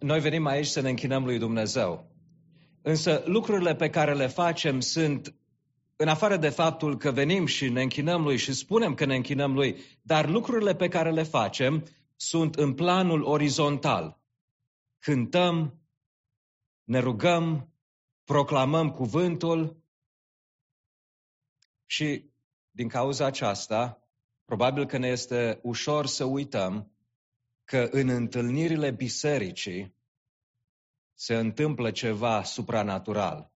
noi venim aici să ne închinăm lui Dumnezeu. Însă lucrurile pe care le facem sunt, în afară de faptul că venim și ne închinăm lui și spunem că ne închinăm lui, dar lucrurile pe care le facem sunt în planul orizontal. Cântăm, ne rugăm, proclamăm cuvântul și din cauza aceasta, probabil că ne este ușor să uităm că în întâlnirile bisericii se întâmplă ceva supranatural.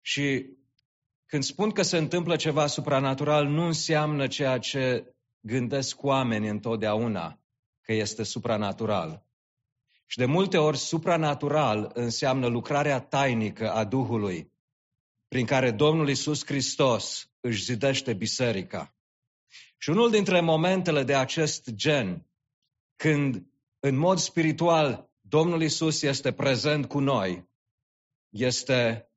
Și când spun că se întâmplă ceva supranatural, nu înseamnă ceea ce gândesc oamenii întotdeauna, că este supranatural. Și de multe ori, supranatural înseamnă lucrarea tainică a Duhului, prin care Domnul Isus Hristos își zidește biserica. Și unul dintre momentele de acest gen, când în mod spiritual Domnul Isus este prezent cu noi, este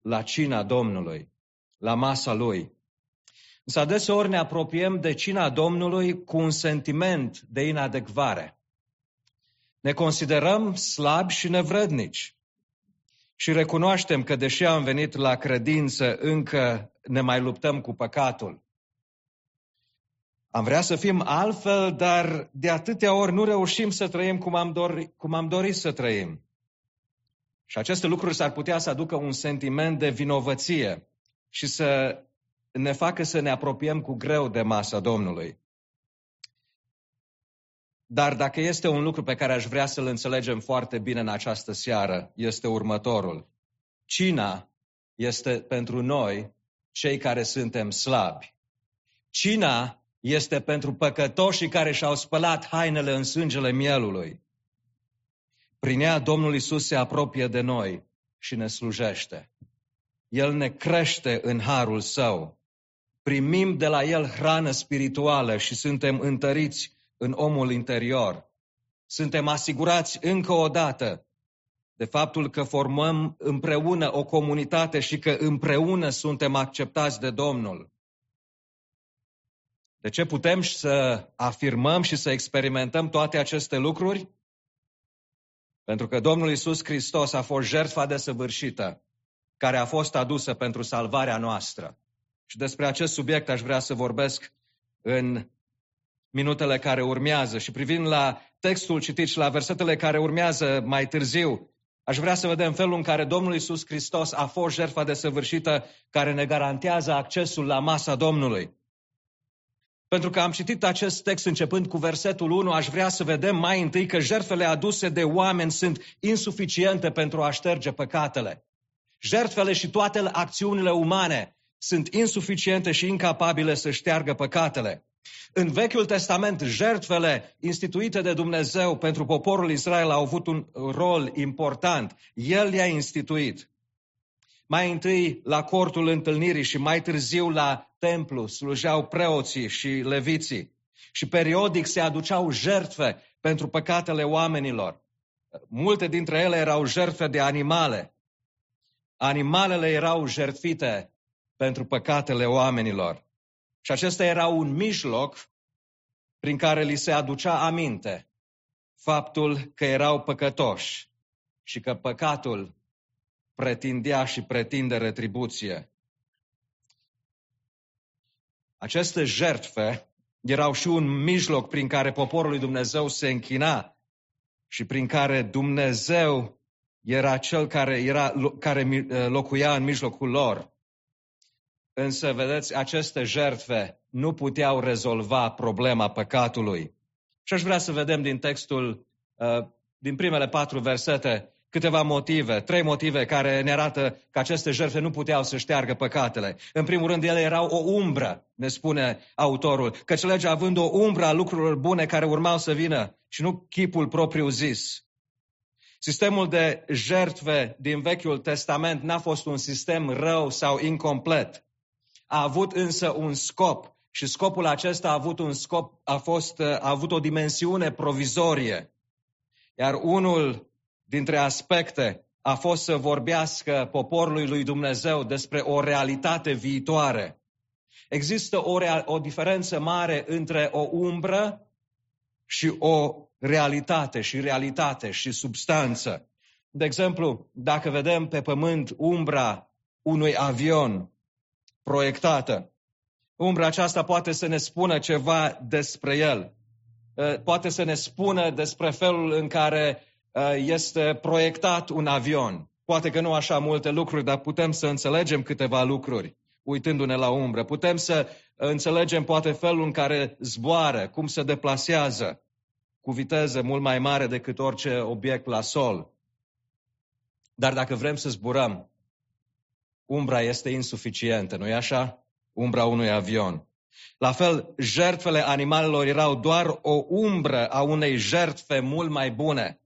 la cina Domnului, la masa Lui. Însă adeseori ne apropiem de cina Domnului cu un sentiment de inadecvare. Ne considerăm slabi și nevrednici. Și recunoaștem că, deși am venit la credință, încă ne mai luptăm cu păcatul. Am vrea să fim altfel, dar de atâtea ori nu reușim să trăim cum am, dori, cum am dorit să trăim. Și aceste lucruri s-ar putea să aducă un sentiment de vinovăție și să ne facă să ne apropiem cu greu de masa Domnului. Dar dacă este un lucru pe care aș vrea să-l înțelegem foarte bine în această seară, este următorul. Cina este pentru noi, cei care suntem slabi. Cina este pentru păcătoșii care și-au spălat hainele în sângele mielului. Prin ea Domnul Isus se apropie de noi și ne slujește. El ne crește în harul său. Primim de la El hrană spirituală și suntem întăriți în omul interior. Suntem asigurați încă o dată de faptul că formăm împreună o comunitate și că împreună suntem acceptați de Domnul. De ce putem să afirmăm și să experimentăm toate aceste lucruri? Pentru că Domnul Isus Hristos a fost jertfa desăvârșită care a fost adusă pentru salvarea noastră. Și despre acest subiect aș vrea să vorbesc în minutele care urmează. Și privind la textul citit și la versetele care urmează mai târziu, aș vrea să vedem felul în care Domnul Isus Hristos a fost jertfa desăvârșită care ne garantează accesul la masa Domnului. Pentru că am citit acest text începând cu versetul 1, aș vrea să vedem mai întâi că jertfele aduse de oameni sunt insuficiente pentru a șterge păcatele. Jertfele și toate acțiunile umane sunt insuficiente și incapabile să șteargă păcatele. În Vechiul Testament, jertfele instituite de Dumnezeu pentru poporul Israel au avut un rol important. El i-a instituit. Mai întâi la cortul întâlnirii și mai târziu la templu slujeau preoții și leviții. Și periodic se aduceau jertfe pentru păcatele oamenilor. Multe dintre ele erau jertfe de animale. Animalele erau jertfite pentru păcatele oamenilor. Și acesta era un mijloc prin care li se aducea aminte faptul că erau păcătoși și că păcatul pretindea și pretinde retribuție. Aceste jertfe erau și un mijloc prin care poporul lui Dumnezeu se închina și prin care Dumnezeu era cel care, era, care locuia în mijlocul lor. Însă, vedeți, aceste jertfe nu puteau rezolva problema păcatului. Și aș vrea să vedem din textul, uh, din primele patru versete, câteva motive, trei motive care ne arată că aceste jertfe nu puteau să șteargă păcatele. În primul rând, ele erau o umbră, ne spune autorul, căci legea având o umbră a lucrurilor bune care urmau să vină și nu chipul propriu zis. Sistemul de jertfe din Vechiul Testament n-a fost un sistem rău sau incomplet. A avut însă un scop și scopul acesta a avut un scop, a, fost, a avut o dimensiune provizorie. Iar unul dintre aspecte a fost să vorbească poporului lui Dumnezeu despre o realitate viitoare. Există o, rea- o diferență mare între o umbră și o realitate și realitate și substanță. De exemplu, dacă vedem pe pământ umbra unui avion proiectată, umbra aceasta poate să ne spună ceva despre el. Uh, poate să ne spună despre felul în care uh, este proiectat un avion. Poate că nu așa multe lucruri, dar putem să înțelegem câteva lucruri uitându-ne la umbră. Putem să înțelegem poate felul în care zboară, cum se deplasează cu viteză mult mai mare decât orice obiect la sol. Dar dacă vrem să zburăm, umbra este insuficientă, nu-i așa? Umbra unui avion. La fel, jertfele animalelor erau doar o umbră a unei jertfe mult mai bune.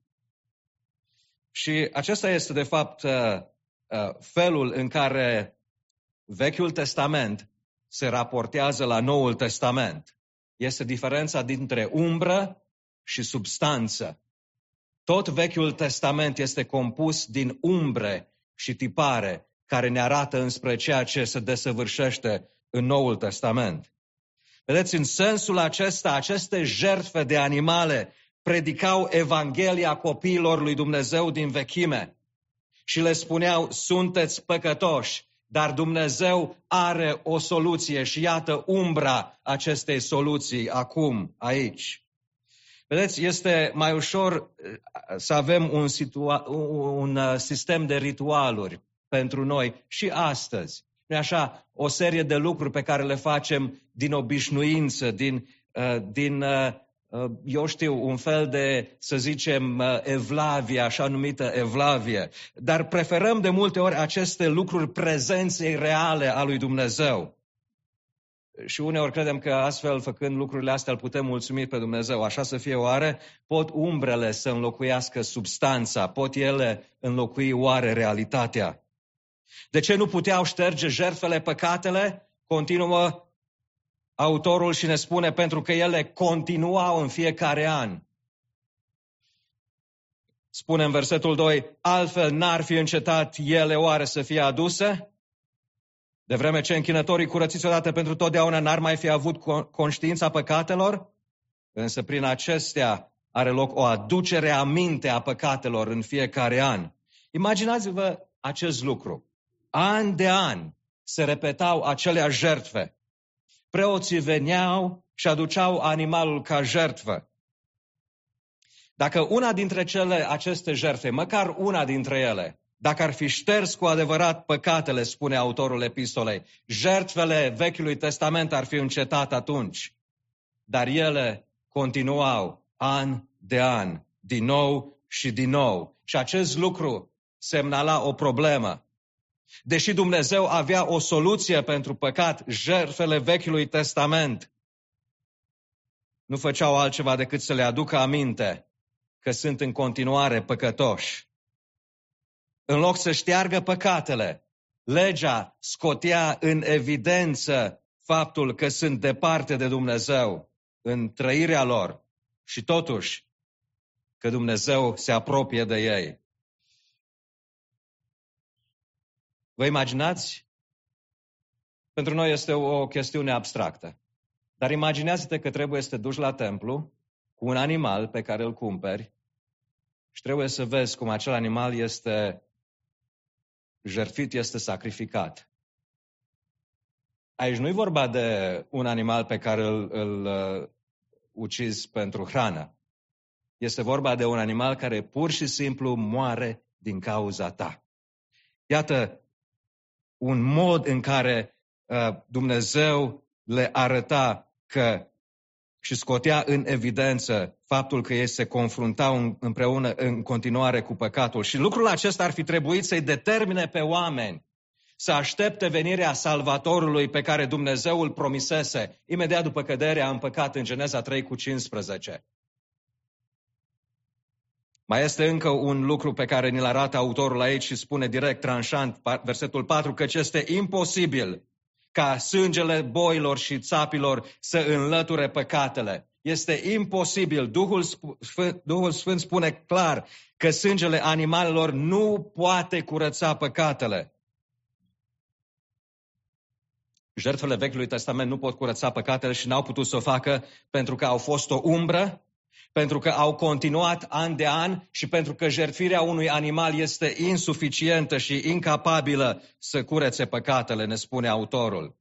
Și acesta este, de fapt, uh, uh, felul în care Vechiul Testament se raportează la Noul Testament. Este diferența dintre umbră și substanță. Tot Vechiul Testament este compus din umbre și tipare care ne arată înspre ceea ce se desăvârșește în Noul Testament. Vedeți, în sensul acesta, aceste jertfe de animale predicau Evanghelia copiilor lui Dumnezeu din vechime și le spuneau, sunteți păcătoși, dar Dumnezeu are o soluție și iată umbra acestei soluții acum, aici. Vedeți, este mai ușor uh, să avem un, situa- un uh, sistem de ritualuri pentru noi și astăzi. nu așa? O serie de lucruri pe care le facem din obișnuință, din, uh, din eu știu, un fel de, să zicem, evlavie, așa numită evlavie. Dar preferăm de multe ori aceste lucruri prezenței reale a lui Dumnezeu. Și uneori credem că astfel, făcând lucrurile astea, îl putem mulțumi pe Dumnezeu. Așa să fie oare? Pot umbrele să înlocuiască substanța? Pot ele înlocui oare realitatea? De ce nu puteau șterge jertfele păcatele? Continuă autorul și ne spune pentru că ele continuau în fiecare an. Spune în versetul 2, altfel n-ar fi încetat ele oare să fie aduse? De vreme ce închinătorii curățiți odată pentru totdeauna n-ar mai fi avut conștiința păcatelor, însă prin acestea are loc o aducere a minte a păcatelor în fiecare an. Imaginați-vă acest lucru. An de an se repetau acelea jertfe. Preoții veneau și aduceau animalul ca jertfă. Dacă una dintre cele aceste jertfe, măcar una dintre ele, dacă ar fi șters cu adevărat păcatele, spune autorul epistolei, jertfele Vechiului Testament ar fi încetat atunci. Dar ele continuau an de an, din nou și din nou. Și acest lucru semnala o problemă. Deși Dumnezeu avea o soluție pentru păcat, jertfele Vechiului Testament nu făceau altceva decât să le aducă aminte că sunt în continuare păcătoși. În loc să șteargă păcatele, legea scotea în evidență faptul că sunt departe de Dumnezeu în trăirea lor și totuși că Dumnezeu se apropie de ei. Vă imaginați? Pentru noi este o chestiune abstractă. Dar imaginează-te că trebuie să te duci la templu cu un animal pe care îl cumperi și trebuie să vezi cum acel animal este jertfit, este sacrificat. Aici nu e vorba de un animal pe care îl, îl uh, ucizi pentru hrană. Este vorba de un animal care pur și simplu moare din cauza ta. Iată un mod în care uh, Dumnezeu le arăta că și scotea în evidență faptul că ei se confruntau împreună în continuare cu păcatul. Și lucrul acesta ar fi trebuit să-i determine pe oameni să aștepte venirea Salvatorului pe care Dumnezeu îl promisese imediat după căderea în păcat în Geneza 3 cu 15. Mai este încă un lucru pe care ni-l arată autorul aici și spune direct, tranșant, versetul 4, că este imposibil ca sângele boilor și țapilor să înlăture păcatele. Este imposibil. Duhul, Sfânt, Duhul Sfânt spune clar că sângele animalelor nu poate curăța păcatele. Jertfele Vechiului Testament nu pot curăța păcatele și n-au putut să o facă pentru că au fost o umbră pentru că au continuat an de an și pentru că jertfirea unui animal este insuficientă și incapabilă să curețe păcatele, ne spune autorul.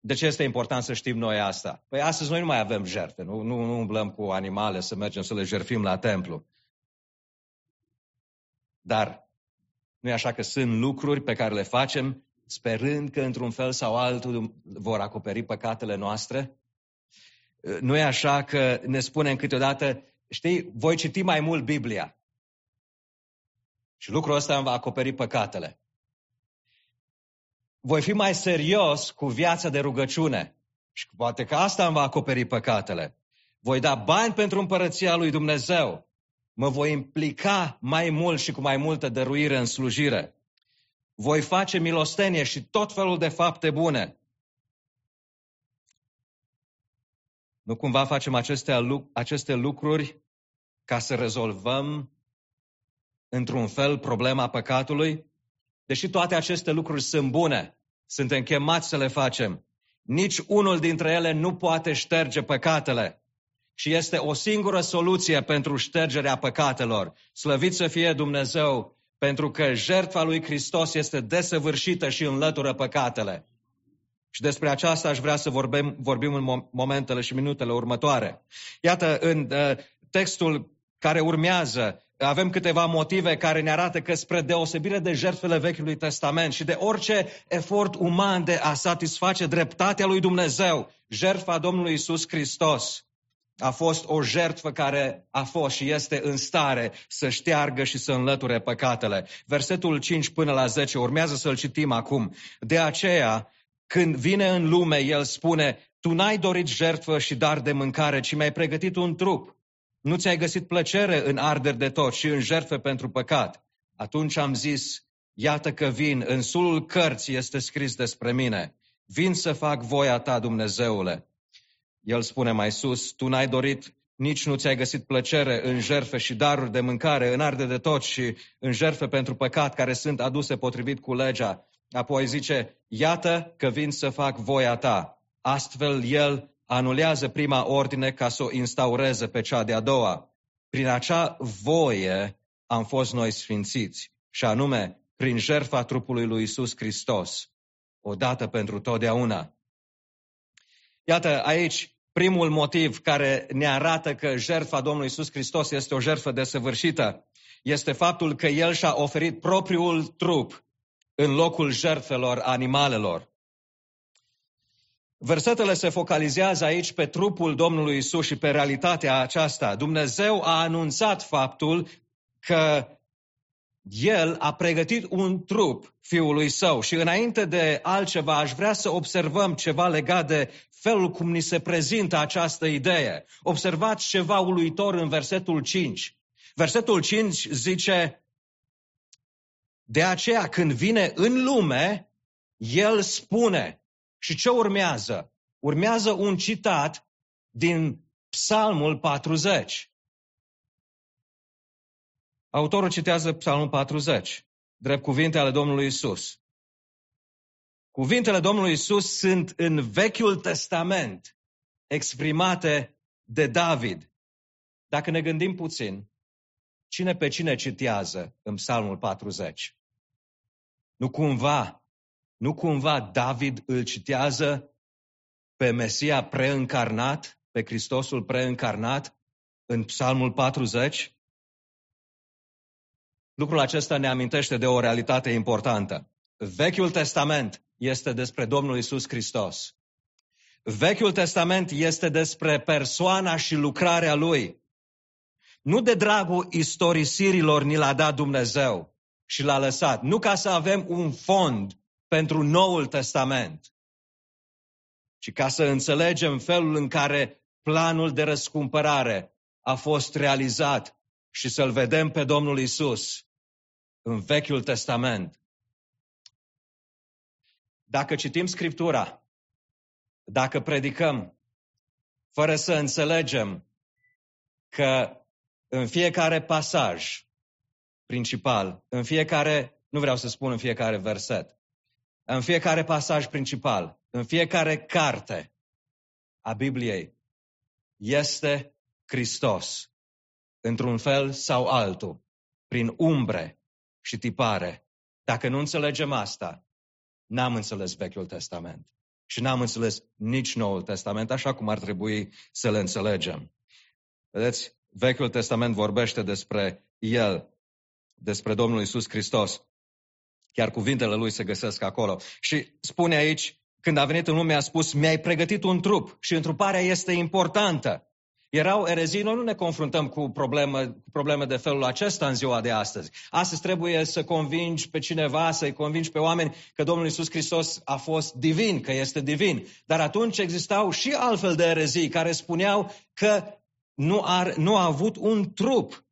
De ce este important să știm noi asta? Păi astăzi noi nu mai avem jertfe, nu, nu, nu umblăm cu animale să mergem să le jertfim la templu. Dar nu e așa că sunt lucruri pe care le facem sperând că într-un fel sau altul vor acoperi păcatele noastre? Nu e așa că ne spunem câteodată, știi, voi citi mai mult Biblia. Și lucrul ăsta îmi va acoperi păcatele. Voi fi mai serios cu viața de rugăciune. Și poate că asta îmi va acoperi păcatele. Voi da bani pentru împărăția lui Dumnezeu. Mă voi implica mai mult și cu mai multă dăruire în slujire. Voi face milostenie și tot felul de fapte bune. Nu cumva facem aceste, aceste lucruri ca să rezolvăm într-un fel problema păcatului? Deși toate aceste lucruri sunt bune, suntem chemați să le facem. Nici unul dintre ele nu poate șterge păcatele. Și este o singură soluție pentru ștergerea păcatelor. Slăvit să fie Dumnezeu, pentru că jertfa lui Hristos este desăvârșită și înlătură păcatele. Și despre aceasta aș vrea să vorbim, vorbim în momentele și minutele următoare. Iată, în uh, textul care urmează, avem câteva motive care ne arată că spre deosebire de jertfele Vechiului Testament și de orice efort uman de a satisface dreptatea lui Dumnezeu, jertfa Domnului Isus Hristos a fost o jertfă care a fost și este în stare să șteargă și să înlăture păcatele. Versetul 5 până la 10 urmează să-l citim acum. De aceea, când vine în lume, el spune, tu n-ai dorit jertfă și dar de mâncare, ci mi-ai pregătit un trup. Nu ți-ai găsit plăcere în arderi de tot și în jertfe pentru păcat. Atunci am zis, iată că vin, în sulul cărții este scris despre mine. Vin să fac voia ta, Dumnezeule. El spune mai sus, tu n-ai dorit, nici nu ți-ai găsit plăcere în jertfe și daruri de mâncare, în arde de tot și în jertfe pentru păcat care sunt aduse potrivit cu legea. Apoi zice, iată că vin să fac voia ta. Astfel el anulează prima ordine ca să o instaureze pe cea de-a doua. Prin acea voie am fost noi sfințiți, și anume prin jertfa trupului lui Isus Hristos, odată pentru totdeauna. Iată aici primul motiv care ne arată că jertfa Domnului Isus Hristos este o jertfă desăvârșită, este faptul că El și-a oferit propriul trup în locul jertfelor animalelor. Versetele se focalizează aici pe trupul Domnului Isus și pe realitatea aceasta. Dumnezeu a anunțat faptul că El a pregătit un trup Fiului Său și înainte de altceva aș vrea să observăm ceva legat de felul cum ni se prezintă această idee. Observați ceva uluitor în versetul 5. Versetul 5 zice, de aceea când vine în lume, El spune, și ce urmează? Urmează un citat din Psalmul 40. Autorul citează Psalmul 40, drept cuvinte ale Domnului Isus. Cuvintele Domnului Isus sunt în Vechiul Testament exprimate de David. Dacă ne gândim puțin, cine pe cine citează în Psalmul 40? Nu cumva nu cumva David îl citează pe Mesia preîncarnat, pe Hristosul preîncarnat în Psalmul 40? Lucrul acesta ne amintește de o realitate importantă. Vechiul Testament este despre Domnul Isus Hristos. Vechiul Testament este despre persoana și lucrarea Lui. Nu de dragul istorisirilor ni l-a dat Dumnezeu și l-a lăsat. Nu ca să avem un fond pentru Noul Testament, ci ca să înțelegem felul în care planul de răscumpărare a fost realizat și să-L vedem pe Domnul Isus în Vechiul Testament. Dacă citim Scriptura, dacă predicăm, fără să înțelegem că în fiecare pasaj principal, în fiecare, nu vreau să spun în fiecare verset, în fiecare pasaj principal, în fiecare carte a Bibliei, este Hristos, într-un fel sau altul, prin umbre și tipare. Dacă nu înțelegem asta, n-am înțeles Vechiul Testament. Și n-am înțeles nici Noul Testament, așa cum ar trebui să le înțelegem. Vedeți, Vechiul Testament vorbește despre El, despre Domnul Isus Hristos. Chiar cuvintele Lui se găsesc acolo. Și spune aici, când a venit în lume, a spus, mi-ai pregătit un trup și întruparea este importantă. Erau erezii, noi nu ne confruntăm cu probleme, cu probleme de felul acesta în ziua de astăzi. Astăzi trebuie să convingi pe cineva, să-i convingi pe oameni că Domnul Isus Hristos a fost divin, că este divin. Dar atunci existau și altfel de erezii care spuneau că nu, ar, nu a avut un trup.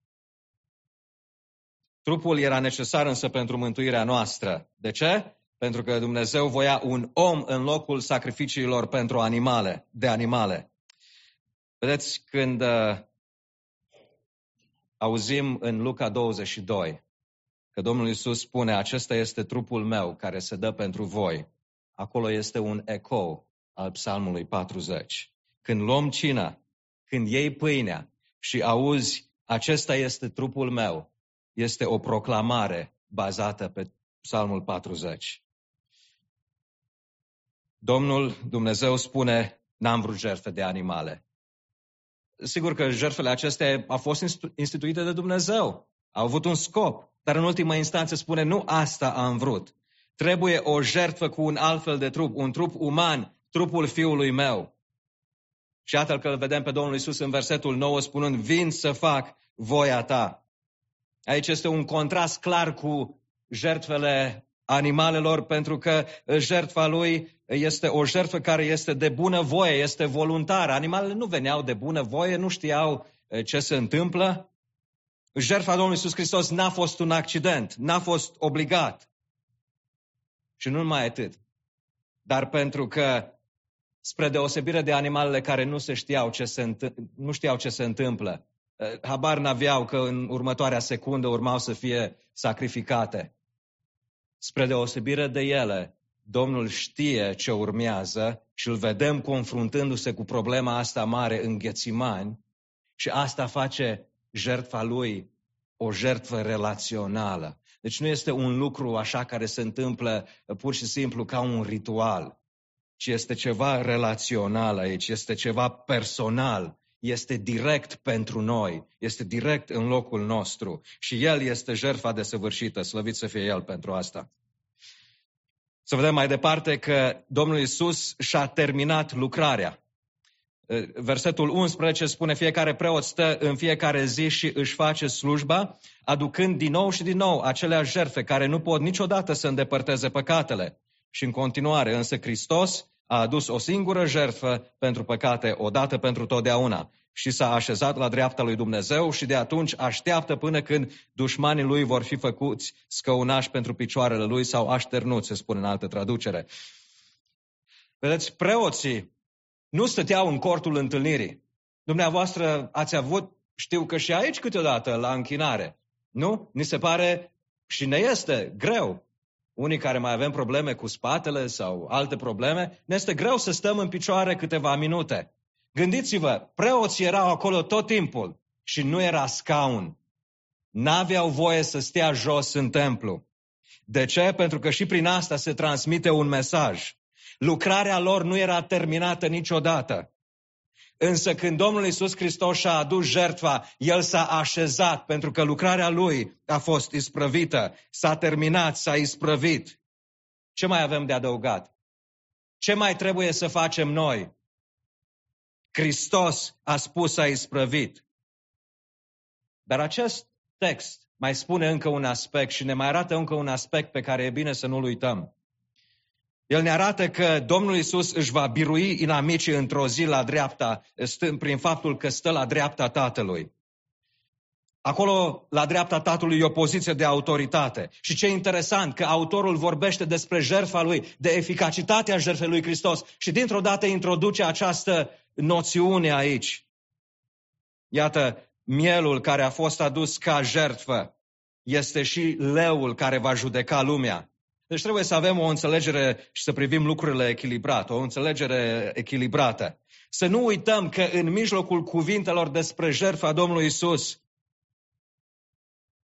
Trupul era necesar însă pentru mântuirea noastră. De ce? Pentru că Dumnezeu voia un om în locul sacrificiilor pentru animale, de animale. Vedeți, când uh, auzim în Luca 22 că Domnul Isus spune, acesta este trupul meu care se dă pentru voi, acolo este un eco al psalmului 40. Când luăm cina, când iei pâinea și auzi, acesta este trupul meu, este o proclamare bazată pe psalmul 40. Domnul Dumnezeu spune, n-am vrut jertfe de animale. Sigur că jertfele acestea au fost instituite de Dumnezeu, au avut un scop, dar în ultima instanță spune, nu asta am vrut. Trebuie o jertfă cu un altfel de trup, un trup uman, trupul fiului meu. Și iată că îl vedem pe Domnul Isus în versetul 9 spunând, vin să fac voia ta. Aici este un contrast clar cu jertfele animalelor, pentru că jertfa lui este o jertfă care este de bună voie, este voluntară. Animalele nu veneau de bună voie, nu știau ce se întâmplă. Jertfa Domnului Iisus Hristos n-a fost un accident, n-a fost obligat. Și nu numai atât. Dar pentru că, spre deosebire de animalele care nu, se știau, ce se nu știau ce se întâmplă, habar n-aveau că în următoarea secundă urmau să fie sacrificate. Spre deosebire de ele, Domnul știe ce urmează și îl vedem confruntându-se cu problema asta mare în Ghețimani și asta face jertfa lui o jertfă relațională. Deci nu este un lucru așa care se întâmplă pur și simplu ca un ritual, ci este ceva relațional aici, este ceva personal, este direct pentru noi, este direct în locul nostru și El este jertfa desăvârșită, slăvit să fie El pentru asta. Să vedem mai departe că Domnul Isus și-a terminat lucrarea. Versetul 11 spune, fiecare preot stă în fiecare zi și își face slujba, aducând din nou și din nou aceleași jertfe care nu pot niciodată să îndepărteze păcatele. Și în continuare, însă Hristos a adus o singură jertfă pentru păcate, odată pentru totdeauna și s-a așezat la dreapta lui Dumnezeu și de atunci așteaptă până când dușmanii lui vor fi făcuți scăunași pentru picioarele lui sau așternuți, se spune în altă traducere. Vedeți, preoții nu stăteau în cortul întâlnirii. Dumneavoastră ați avut, știu că și aici câteodată, la închinare. Nu? Ni se pare și ne este greu. Unii care mai avem probleme cu spatele sau alte probleme, ne este greu să stăm în picioare câteva minute. Gândiți-vă, preoții erau acolo tot timpul și nu era scaun. N-aveau voie să stea jos în templu. De ce? Pentru că și prin asta se transmite un mesaj. Lucrarea lor nu era terminată niciodată. Însă când Domnul Iisus Hristos și-a adus jertfa, El s-a așezat pentru că lucrarea Lui a fost isprăvită, s-a terminat, s-a isprăvit. Ce mai avem de adăugat? Ce mai trebuie să facem noi? Hristos a spus a isprăvit. Dar acest text mai spune încă un aspect și ne mai arată încă un aspect pe care e bine să nu-l uităm. El ne arată că Domnul Isus își va birui inamicii într-o zi la dreapta, stând prin faptul că stă la dreapta Tatălui. Acolo, la dreapta Tatălui, e o poziție de autoritate. Și ce interesant, că autorul vorbește despre jertfa lui, de eficacitatea jertfei lui Hristos și dintr-o dată introduce această noțiune aici. Iată, mielul care a fost adus ca jertfă este și leul care va judeca lumea. Deci trebuie să avem o înțelegere și să privim lucrurile echilibrat, o înțelegere echilibrată. Să nu uităm că în mijlocul cuvintelor despre jertfa Domnului Isus,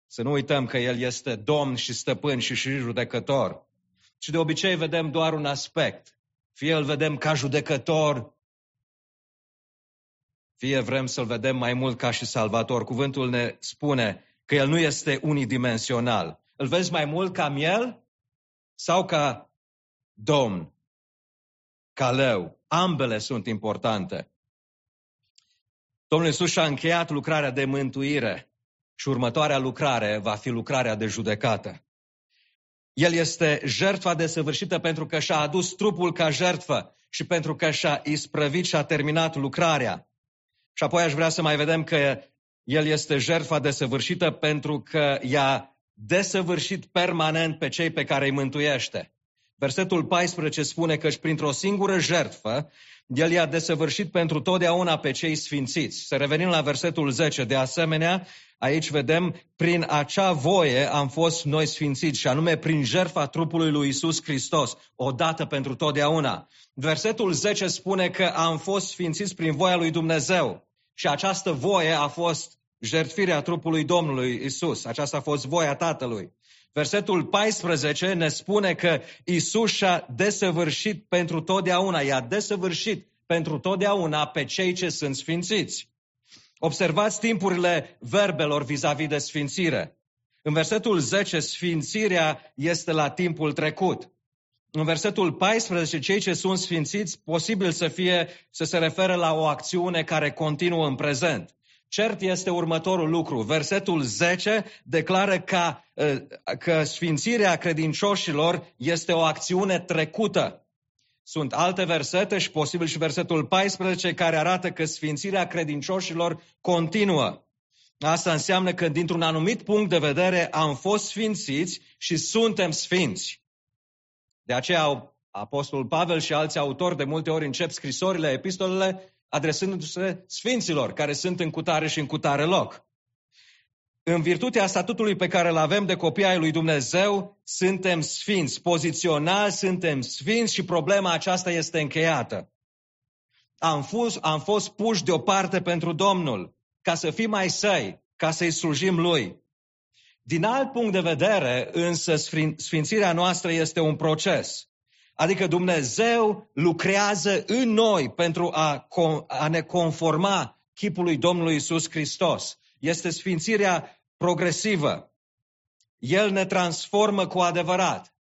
să nu uităm că El este Domn și Stăpân și și judecător. Și de obicei vedem doar un aspect. Fie îl vedem ca judecător, fie vrem să-l vedem mai mult ca și salvator. Cuvântul ne spune că el nu este unidimensional. Îl vezi mai mult ca miel sau ca domn, ca leu. Ambele sunt importante. Domnul Iisus și-a încheiat lucrarea de mântuire și următoarea lucrare va fi lucrarea de judecată. El este jertfa desăvârșită pentru că și-a adus trupul ca jertfă și pentru că și-a isprăvit și a terminat lucrarea. Și apoi aș vrea să mai vedem că El este jertfa desăvârșită pentru că i-a desăvârșit permanent pe cei pe care îi mântuiește. Versetul 14 spune că și printr-o singură jertfă, el i-a desăvârșit pentru totdeauna pe cei sfințiți. Să revenim la versetul 10. De asemenea, aici vedem, prin acea voie am fost noi sfințiți, și anume prin jertfa trupului lui Isus Hristos, odată pentru totdeauna. Versetul 10 spune că am fost sfințiți prin voia lui Dumnezeu. Și această voie a fost jertfirea trupului Domnului Isus. Aceasta a fost voia Tatălui. Versetul 14 ne spune că Isus și-a desăvârșit pentru totdeauna, i-a desăvârșit pentru totdeauna pe cei ce sunt sfințiți. Observați timpurile verbelor vis-a-vis de sfințire. În versetul 10, sfințirea este la timpul trecut. În versetul 14, cei ce sunt sfințiți, posibil să fie, să se referă la o acțiune care continuă în prezent. Cert este următorul lucru. Versetul 10 declară că, ă, că sfințirea credincioșilor este o acțiune trecută. Sunt alte versete și posibil și versetul 14 care arată că sfințirea credincioșilor continuă. Asta înseamnă că dintr-un anumit punct de vedere am fost sfințiți și suntem sfinți. De aceea Apostolul Pavel și alți autori de multe ori încep scrisorile, epistolele, adresându-se sfinților care sunt în cutare și în cutare loc. În virtutea statutului pe care îl avem de copii ai lui Dumnezeu, suntem sfinți. Pozițional suntem sfinți și problema aceasta este încheiată. Am fost, am fost puși deoparte pentru Domnul, ca să fim mai săi, ca să-i slujim Lui. Din alt punct de vedere, însă, sfințirea noastră este un proces. Adică Dumnezeu lucrează în noi pentru a, a ne conforma chipului Domnului Isus Hristos. Este sfințirea progresivă. El ne transformă cu adevărat.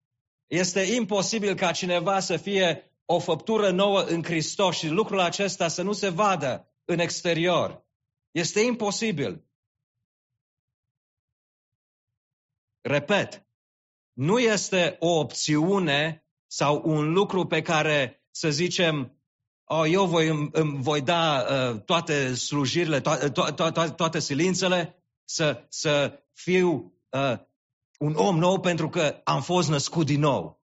Este imposibil ca cineva să fie o făptură nouă în Hristos și lucrul acesta să nu se vadă în exterior. Este imposibil. Repet, nu este o opțiune sau un lucru pe care să zicem, oh, eu voi, îmi voi da uh, toate slujirile, to- to- to- to- toate silințele, să, să fiu uh, un om nou pentru că am fost născut din nou.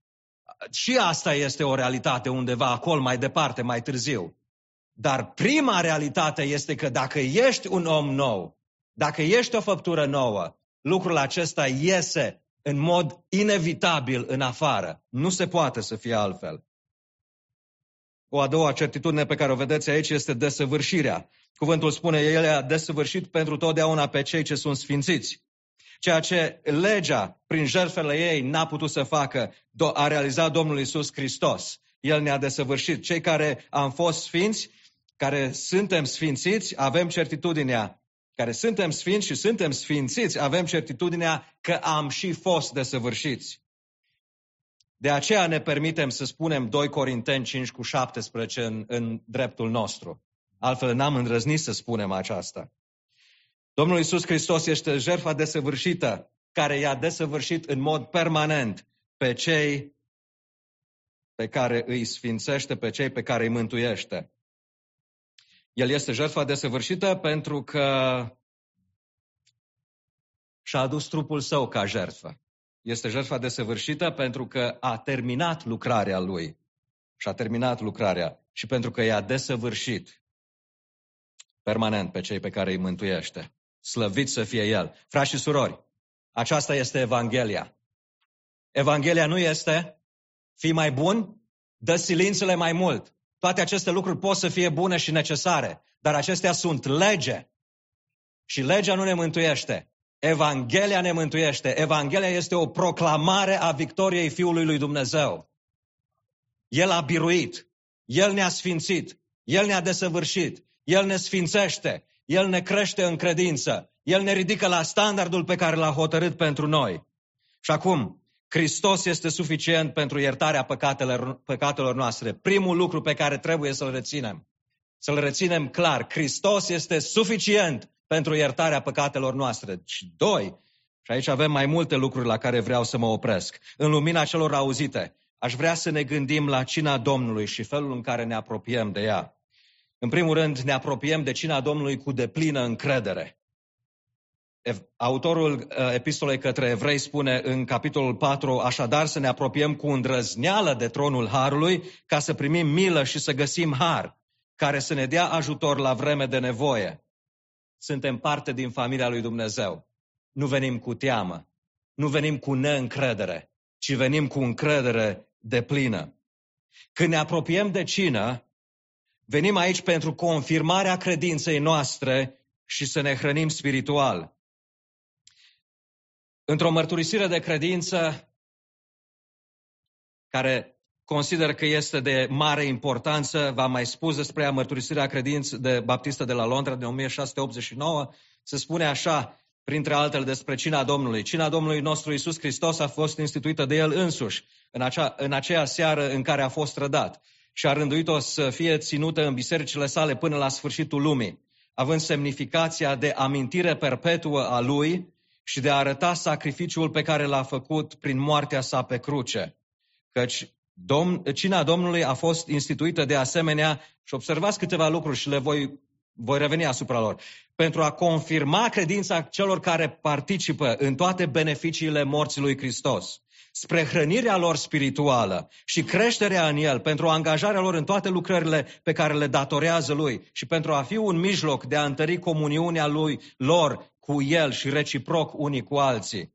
Și asta este o realitate undeva acolo, mai departe, mai târziu. Dar prima realitate este că dacă ești un om nou, dacă ești o făptură nouă, lucrul acesta iese în mod inevitabil în afară. Nu se poate să fie altfel. O a doua certitudine pe care o vedeți aici este desăvârșirea. Cuvântul spune, El a desăvârșit pentru totdeauna pe cei ce sunt sfințiți. Ceea ce legea, prin jertfele ei, n-a putut să facă, a realizat Domnul Isus Hristos. El ne-a desăvârșit. Cei care am fost sfinți, care suntem sfințiți, avem certitudinea care suntem sfinți și suntem sfințiți, avem certitudinea că am și fost desăvârșiți. De aceea ne permitem să spunem 2 Corinteni 5 cu 17 în, în dreptul nostru. Altfel n-am îndrăznit să spunem aceasta. Domnul Iisus Hristos este jertfa desăvârșită care i-a desăvârșit în mod permanent pe cei pe care îi sfințește, pe cei pe care îi mântuiește. El este jertfa desăvârșită pentru că și-a adus trupul său ca jertfă. Este jertfa desăvârșită pentru că a terminat lucrarea lui. Și-a terminat lucrarea și pentru că i-a desăvârșit permanent pe cei pe care îi mântuiește. Slăvit să fie El. Frați și surori, aceasta este Evanghelia. Evanghelia nu este fi mai bun, dă silințele mai mult. Toate aceste lucruri pot să fie bune și necesare, dar acestea sunt lege. Și legea nu ne mântuiește. Evanghelia ne mântuiește. Evanghelia este o proclamare a victoriei Fiului lui Dumnezeu. El a biruit. El ne-a sfințit. El ne-a desăvârșit. El ne sfințește. El ne crește în credință. El ne ridică la standardul pe care l-a hotărât pentru noi. Și acum, Hristos este suficient pentru iertarea păcatelor, păcatelor noastre. Primul lucru pe care trebuie să-l reținem. Să-l reținem clar. Hristos este suficient pentru iertarea păcatelor noastre. Și doi, și aici avem mai multe lucruri la care vreau să mă opresc. În lumina celor auzite, aș vrea să ne gândim la cina Domnului și felul în care ne apropiem de ea. În primul rând, ne apropiem de cina Domnului cu deplină încredere. Autorul uh, epistolei către evrei spune în capitolul 4, așadar să ne apropiem cu îndrăzneală de tronul Harului ca să primim milă și să găsim har, care să ne dea ajutor la vreme de nevoie. Suntem parte din familia lui Dumnezeu. Nu venim cu teamă, nu venim cu neîncredere, ci venim cu încredere de plină. Când ne apropiem de cină, venim aici pentru confirmarea credinței noastre și să ne hrănim spiritual. Într-o mărturisire de credință care consider că este de mare importanță, v-am mai spus despre ea, mărturisirea credință de baptistă de la Londra din 1689, se spune așa, printre altele despre cina Domnului. Cina Domnului nostru Isus Hristos a fost instituită de El însuși în, acea, în aceea seară în care a fost rădat și a rânduit-o să fie ținută în bisericile sale până la sfârșitul lumii, având semnificația de amintire perpetuă a Lui și de a arăta sacrificiul pe care l-a făcut prin moartea sa pe cruce. Căci Domn, cina Domnului a fost instituită de asemenea și observați câteva lucruri și le voi, voi reveni asupra lor. Pentru a confirma credința celor care participă în toate beneficiile morții lui Hristos, spre hrănirea lor spirituală și creșterea în el, pentru angajarea lor în toate lucrările pe care le datorează lui și pentru a fi un mijloc de a întări comuniunea lui lor cu el și reciproc unii cu alții.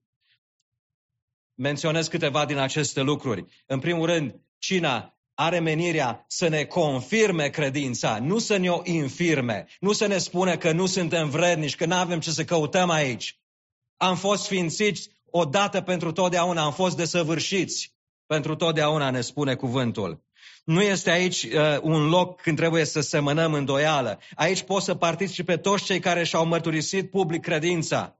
Menționez câteva din aceste lucruri. În primul rând, cina are menirea să ne confirme credința, nu să ne o infirme, nu să ne spune că nu suntem vrednici, că nu avem ce să căutăm aici. Am fost sfințiți odată pentru totdeauna, am fost desăvârșiți pentru totdeauna, ne spune cuvântul. Nu este aici uh, un loc când trebuie să semănăm îndoială. Aici pot să participe toți cei care și-au mărturisit public credința.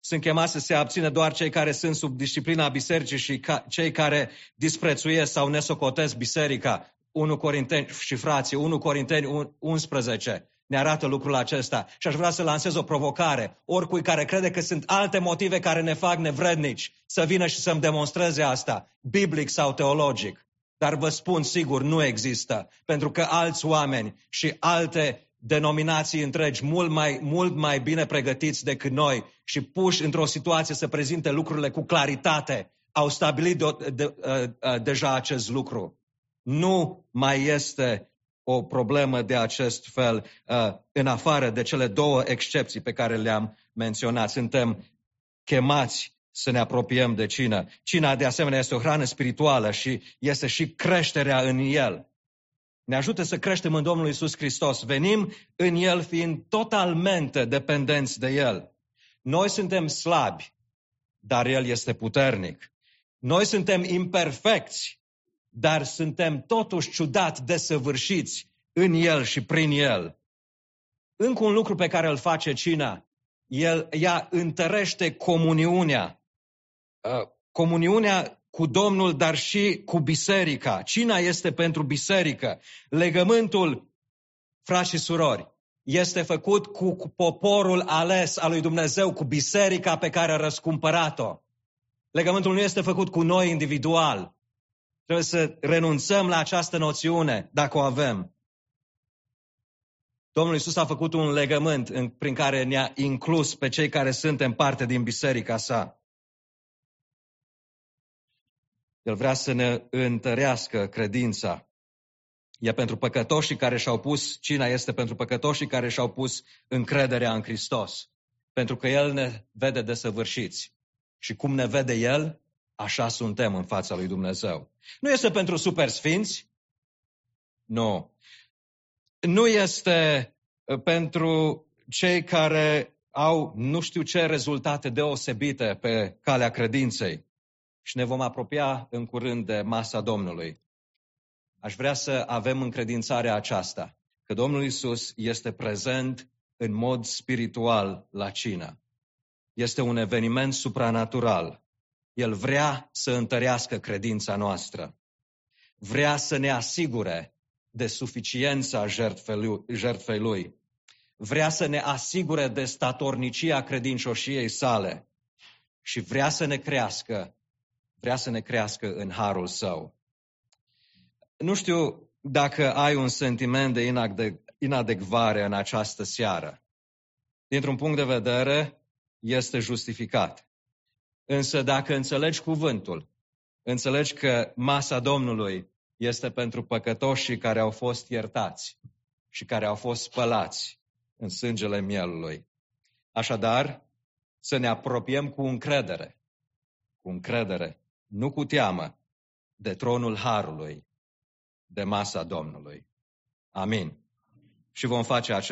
Sunt chemați să se abțină doar cei care sunt sub disciplina bisericii și ca, cei care disprețuiesc sau nesocotesc biserica. 1 Corinteni și frații, 1 Corinteni 11 ne arată lucrul acesta. Și aș vrea să lansez o provocare. Oricui care crede că sunt alte motive care ne fac nevrednici, să vină și să-mi demonstreze asta, biblic sau teologic. Dar vă spun sigur, nu există. Pentru că alți oameni și alte denominații întregi mult mai, mult mai bine pregătiți decât noi și puși într-o situație să prezinte lucrurile cu claritate, au stabilit de, de, de, uh, deja acest lucru. Nu mai este o problemă de acest fel, uh, în afară de cele două excepții pe care le-am menționat. Suntem chemați să ne apropiem de cină. Cina, de asemenea, este o hrană spirituală și este și creșterea în el. Ne ajută să creștem în Domnul Isus Hristos. Venim în El fiind totalmente dependenți de El. Noi suntem slabi, dar El este puternic. Noi suntem imperfecți, dar suntem totuși ciudat desăvârșiți în El și prin El. Încă un lucru pe care îl face cina, el, ea întărește comuniunea. Uh, comuniunea cu Domnul, dar și cu biserica. Cina este pentru biserică. Legământul, frați și surori, este făcut cu, cu poporul ales al lui Dumnezeu, cu biserica pe care a răscumpărat-o. Legământul nu este făcut cu noi individual. Trebuie să renunțăm la această noțiune, dacă o avem. Domnul Isus a făcut un legământ în, prin care ne-a inclus pe cei care suntem parte din biserica sa. El vrea să ne întărească credința. E pentru păcătoșii care și-au pus, cina este pentru păcătoșii care și-au pus încrederea în Hristos. Pentru că El ne vede desăvârșiți. Și cum ne vede El? Așa suntem în fața lui Dumnezeu. Nu este pentru super sfinți? Nu. Nu este uh, pentru cei care au nu știu ce rezultate deosebite pe calea credinței. Și ne vom apropia în curând de masa Domnului. Aș vrea să avem încredințarea aceasta, că Domnul Isus este prezent în mod spiritual la cină. Este un eveniment supranatural. El vrea să întărească credința noastră. Vrea să ne asigure de suficiența jertfei lui. Vrea să ne asigure de statornicia credincioșiei sale. Și vrea să ne crească, vrea să ne crească în harul său. Nu știu dacă ai un sentiment de inadecvare în această seară. Dintr-un punct de vedere, este justificat. Însă dacă înțelegi cuvântul, înțelegi că masa Domnului este pentru păcătoșii care au fost iertați și care au fost spălați în sângele mielului. Așadar, să ne apropiem cu încredere, cu încredere, nu cu teamă, de tronul Harului, de masa Domnului. Amin. Și vom face acest